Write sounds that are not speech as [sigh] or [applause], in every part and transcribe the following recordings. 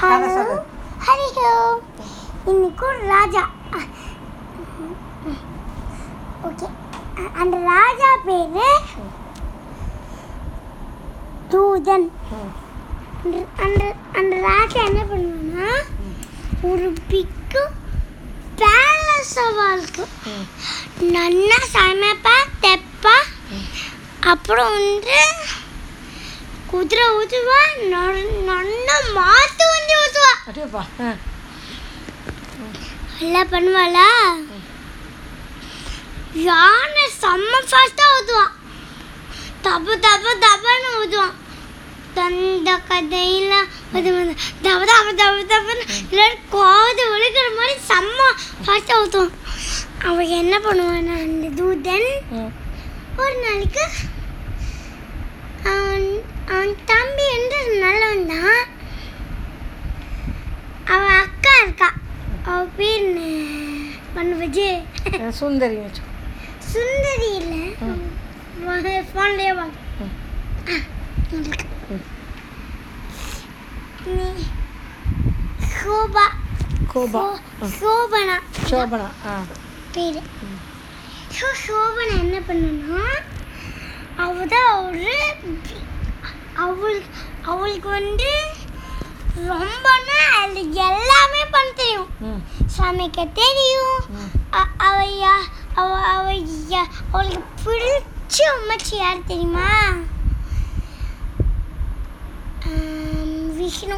கதை சொல்லு ஹரி ஓம் இன்னைக்கு ராஜா. ஓகே. அந்த ராஜா பேரு தூதன். அந்த- அந்த ராஜா என்ன பண்ணுவான்னா ஒரு பிக்கு பேலஸ் வாழ்க்கை ம். நல்லா சமைப்பா தெப்பா. அப்புறம் வந்து குதிரை ஊற்றுவா நல்லா மாற்று வந்து ஊற்றுவா அப்படியேப்பா எல்லாம் பண்ணுவாளா? யானை செம்ம ஃபாஸ்ட்டாக ஊற்றுவான் தப்பு தப்பு தப்புன்னு ஊற்றுவான் தந்த கதையில் அது வந்து தப்பு தப்பு தப்பு தப்புன்னு எல்லாரும் காது ஒழுக்கிற மாதிரி செம்ம ஃபாஸ்ட்டாக ஊற்றுவான் அவன் என்ன பண்ணுவான் அந்த தூதன். ஒரு நாளைக்கு அவன் தம்பி என்று நல்லவன் தான் அவன் அக்கா இருக்கா. அவ பேர் என்ன? பண்ணு விஜய் ஆ, சுந்தரி சுந்தரி இல்லை. ஃபோன்லேயே சோபா கோபா. சோபனா. சோபனா ஆ. பேர். ஸோ சோபனா என்ன பண்ணுன்னா அவ தான் ஒரு அவளுக்கு அவளுக்கு வந்து ரொம்பனா அது எல்லாமே பண்ண தெரியும். சமைக்க தெரியும். அவ அவ அவளுக்கு பிடிச்ச உமச்சி யார் தெரியுமா? விஷ்ணு.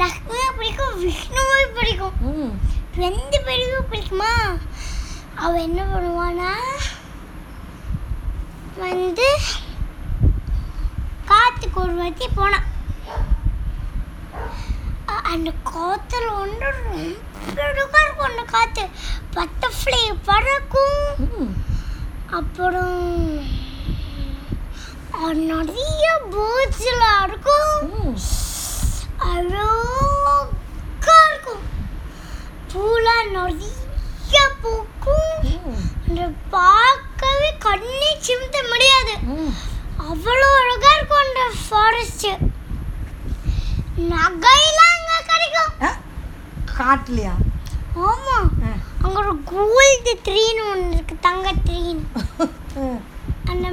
லக்ஷ்மியை பிடிக்கும் விஷ்ணுவை பிடிக்கும். ரெண்டு பேருக்கும் பிடிக்குமா? அவ என்ன பண்ணுவானா வந்து ஒரு வாட்டி போனான் அந்த காத்துல வந்து ரொம்ப அழகா இருக்கும் அந்த காத்து. பட்டர்ஃப்ளை பறக்கும். அப்புறம் நிறைய பேர்ட்ஸ் எல்லாம் இருக்கும் ம் அழகா இருக்கும் பூலாம் நிறைய பூக்கும் ம் அந்த பார்க்கவே கண்ணே சிமிட்ட முடியாது ம் அவ்வளோ அழகா இருக்கும் அந்த ஃபாரஸ்ட் நகையெல்லாம் அங்க கிடைக்கும் ஆ காட்டுலையா? ஆமா. ஆ. அங்க ஒரு கோல்டு ட்ரீன்னு ஒன்று இருக்கு தங்க ட்ரீன்னு ஆ. அந்த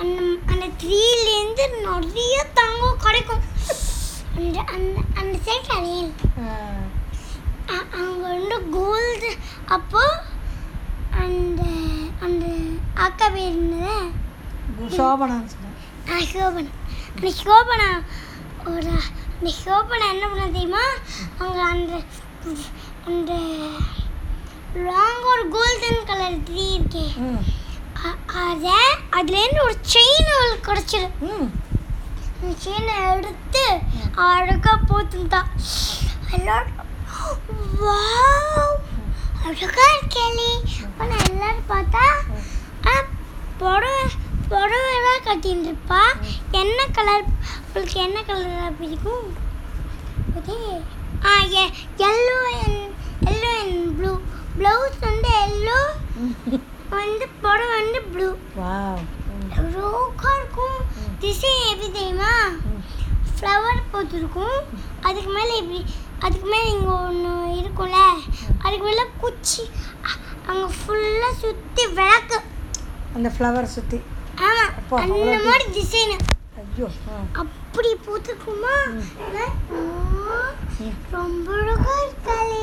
அந்த அந்த ட்ரீலேருந்து நிறைய தங்கம் கிடைக்கும். அந்த அந்த அந்த சைட் அடையல ஆ. அங்கே வந்து கோல்டு அப்போ அந்த அந்த அக்கா பேர் சொன்னேன் ஆ சோபனா. அந்த சோபனா ஒரு அந்த சோபனா என்ன பண்ண தெரியுமா? அங்கே அந்த அந்த லாங் ஒரு கோல்டன் கலர் ட்ரீ இருக்கே அதை அதுலேருந்து ஒரு செயின் அவளுக்கு கிடச்சிரு அந்த செயினை எடுத்து அழகாக போத்துட்டா எல்லாரும் வாவ். அழகா இருக்கேளி ஆனால் எல்லாரும் பார்த்தா ஆ புடவை புடவைலாம் கட்டின்னு இருப்பா என்ன கலர் உங்களுக்கு என்ன கலர் பிடிக்கும்? A yellow and yellow and blue blouse வந்து எல்லோ வந்து புடவை வந்து ப்ளூ ரோக்கா இருக்கும். டிசைன் எப்படி தெரியுமா? ஃப்ளவர் போட்டிருக்கும். அதுக்கு மேலே இப்படி அதுக்கு மேலே இங்கே ஒன்று இருக்கும்ல. அதுக்கு மேலே குச்சி. அங்கே ஃபுல்லாக சுற்றி விளக்கு. அந்த ஃப்ளவர் சுற்றி ஆமாம் அந்த மாதிரி டிசைனு ஐயோ ஆ அப்படி போட்டிருக்குமா ம். ஆ, ம் ரொம்ப அழகா இருக்காளே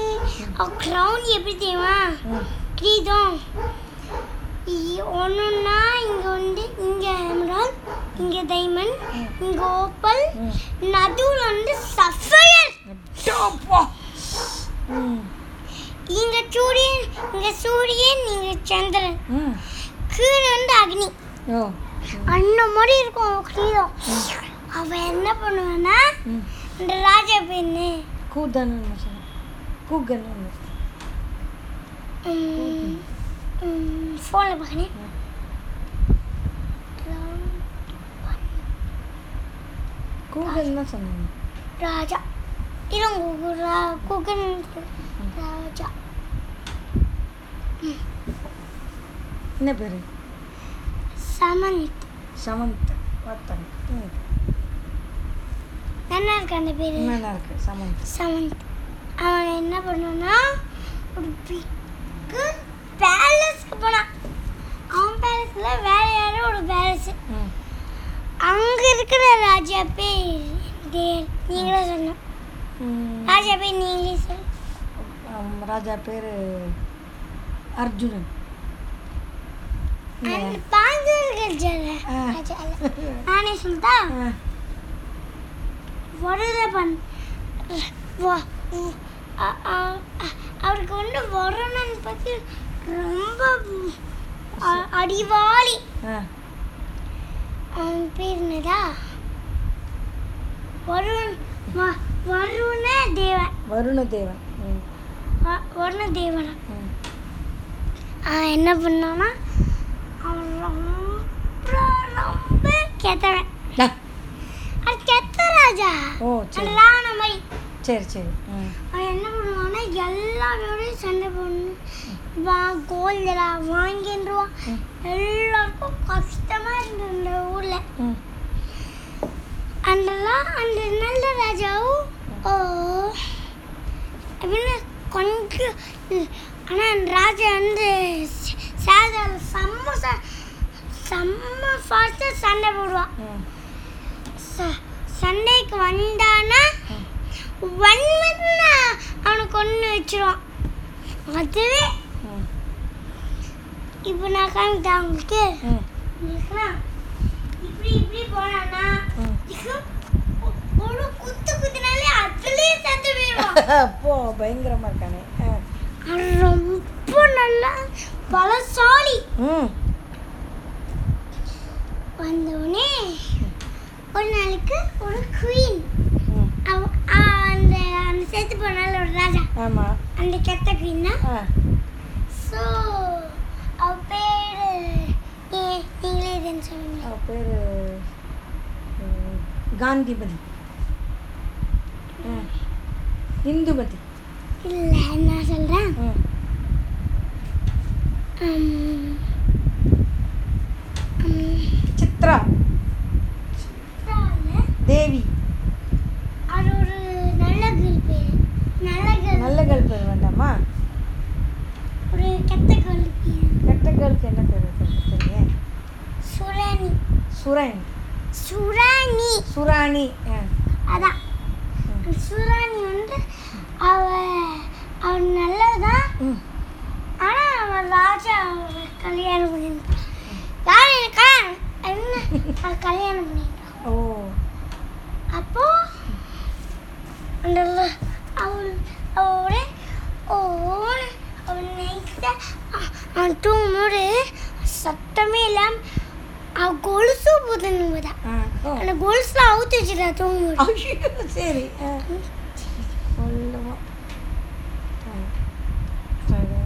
க்ரௌன் எப்படி தெரியுமா? கிரீதம் ஒன்றுன்னா இங்கே வந்து இங்கே எமரால் இங்கே டைமண்ட் இங்கே ஓப்பல் நடுவில் வந்து சஃபயர் இங்கே சூரியன் இங்கே சூரியன் இங்கே சந்திரன். கீழே வந்து அக்னி. அந்த மாதிரி இருக்கும் கிரீதம் அவன் என்ன பண்ணுவான்னா ம் இந்த ராஜா பெண்ணு கூதன்னு சொன்னேன் கூகன்னு ஃபோனில் பார்க்கணும் கூகன் தான் சொன்னாங்க ராஜா இருங்க ரா- குகன் ராஜா என்ன பேர் சமந்த் சமந்த் வர்த்தன் ம் நல்லா இருக்கு அந்த பேர்? நல்லா இருக்கு சமந்த். சமந்த். அவன் என்ன பண்ணான்னா ஒரு பிக்கு பேலஸ்க்கு போனான் அவன் பேலஸில் வேற யாரோ ஒரு பேலஸ் அங்கே இருக்கிற ராஜா பேர் நீங்களே சொன்னோம். ராஜா பேர் நீங்களே சொல் ஆம், ராஜா பேர் அர்ஜுனன். ஜல ஆ. ராஜா நானே சொல்லிட்டா ஆ, வருதப்பன் வ- வ- அ- அ- அ- அவருக்கு வந்து வருணன் பற்றி ரொம்ப அடிவாளி. அவன் பேர் என்னதா வருண் வருண தேவன் வருண தேவனா ம். அவன் என்ன பண்ணான்னா அவன் ரொம்ப ரொம்ப கெத்த ராஜா. ஓ சரி. மாதிரி சரி சரி. அவன் என்ன பண்ணுவான்னா எல்லாரோடையும் சண்டை போடணும் வா கோல்டரா வாங்கிடுவான் ம். எல்லாருக்கும் கஷ்டமா இருந்தது இந்த ஊர்ல. ம். அந்தெல்லாம் அந்த நல்ல ராஜாவும் ஓ. அப்படின்னு கொஞ்சம் ஆனால் அந்த ராஜா வந்து சாதாரண செம்ம செம்ம ஃபாஸ்ட்டாக சண்டை போடுவான். சண்டைக்கு வந்தானா? மினிட்ல அவனை கொண்டு வச்சிருவான். அதுவே இப்போ நான் காமிட்டேன் உங்களுக்குனா இப்படி இப்படி போனானா ஒரு குத்து குத்துனாலே அதுலயே செத்து போயிடுவான். [laughs] போ பயங்கரமா இருக்கானே. ரொம்ப நல்லா பலசாலி. ம். ஒரு நாளைக்கு ஒரு குயின் அந்த அந்த செத்து போனால ஒரு ராஜா. ஆமாம் அந்த கெத்த குயின் தான். ஸோ அவ பேர் நீங்களே இதுன்னு சொல்லுங்க. அவ பேர் காந்திமதி. ம். இந்துமதி. இல்லை நான் சொல்கிறேன் ம் சித்ரா தேவி அது ஒரு நல்ல கேர்ள் பேர் நல்ல கேர்ள் நல்ல கேர்ள் பேர் வேண்டாமா ஒரு கெத்த கேர்ள் பேர் கெட்ட கேர்ளுக்கு என்ன பேர் வைக்கிறது தெரியுங்க சுராணி சுரன் சுராணி. சுராணி ஆ. அதான். சுராணி வந்து அவ அவன் நல்லதான் ம். ஆனா அவன் ராஜா கல்யாணம் பண்ணிருக்கான் யார் எனக்கா என்ன? கல்யாணம் பண்ணிருக்கான் ஓ. அப்போ அந்த ல- அவள் அவளோட ஓ அவன் நைட்டு அவன் தூங்கும்போது சத்தமே இல்லாம வச்சுட்டா தூங்கும்போது ஐயோ, சரி ஆ சொல்லுவோம் ஆ. சரி.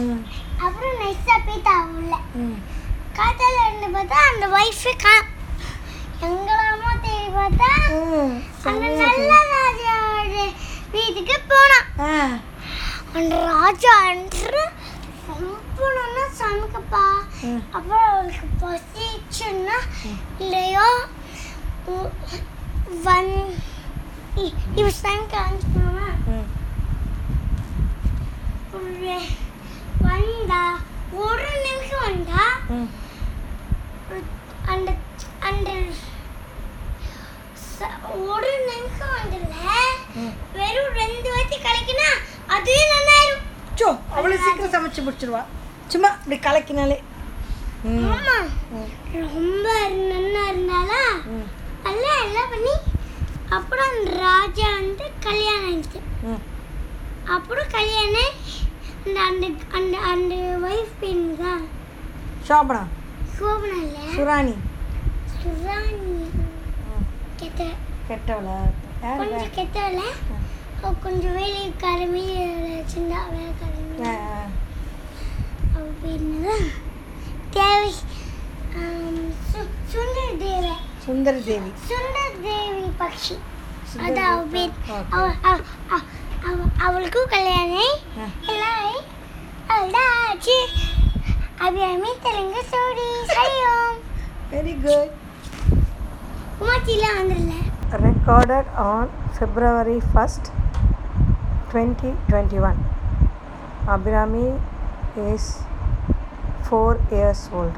ம் அப்புறம் நைஸா போயிட்டா உள்ள ம் காத்தால இருந்து பார்த்தா அந்த ஒய்ஃபு கா எங்களாமோ தேடி பார்த்தா அந்த நல்ல ராஜாவோட வீட்டுக்கு போனான் ஆ அந்த ராஜா என்று சம்பளம்னா சமைக்கப்பா. அப்புறம் அவளுக்கு பசிச்சுன்னா இல்லையோ வந் இவ சமைக்க ஆரம்பிச்சுனா ம் ஒரு வந்தா ஒரு நிமிஷம் வந்தா அந்த அந்த ஒரு நிமிஷம் வந்துல வெறும் ரெண்டு வாட்டி கலக்கினா அதுவே நல்லாயிரும். சோ அவ்வளோ சீக்கிரம் சமைச்சு முடிச்சிடுவா சும்மா இப்படி கலக்கினாலே. ரொம்ப நல்லா இருந்தாலா ம். நல்லா எல்லாம் பண்ணி அப்புறம் ராஜா வந்து கல்யாணம் ஆயிடுச்சு. அப்புறம் கல்யாணம் அந்த அந்த அந்த அந்த ஒய்ஃப் தான் சோபனா. சோபனா இல்லை? சுராணி. சுராணி. கெட்ட கெட்டவளா? கொஞ்சம் கெட்டவல அவ கொஞ்சம் வேலைக்கார தேவை சுந்தர தேவை சுந்தர தேவி சுந்தர தேவி பக்ஷி அது அவ. பேர். அவளுக்கும் கல்யாணம். எல்லாம் அல்லாச்சு Abirami Telugu story Hariom. Very good உமாச்சிலாம் வந்துடல recorded on February 1st, 2021. Abhirami is 4 years old.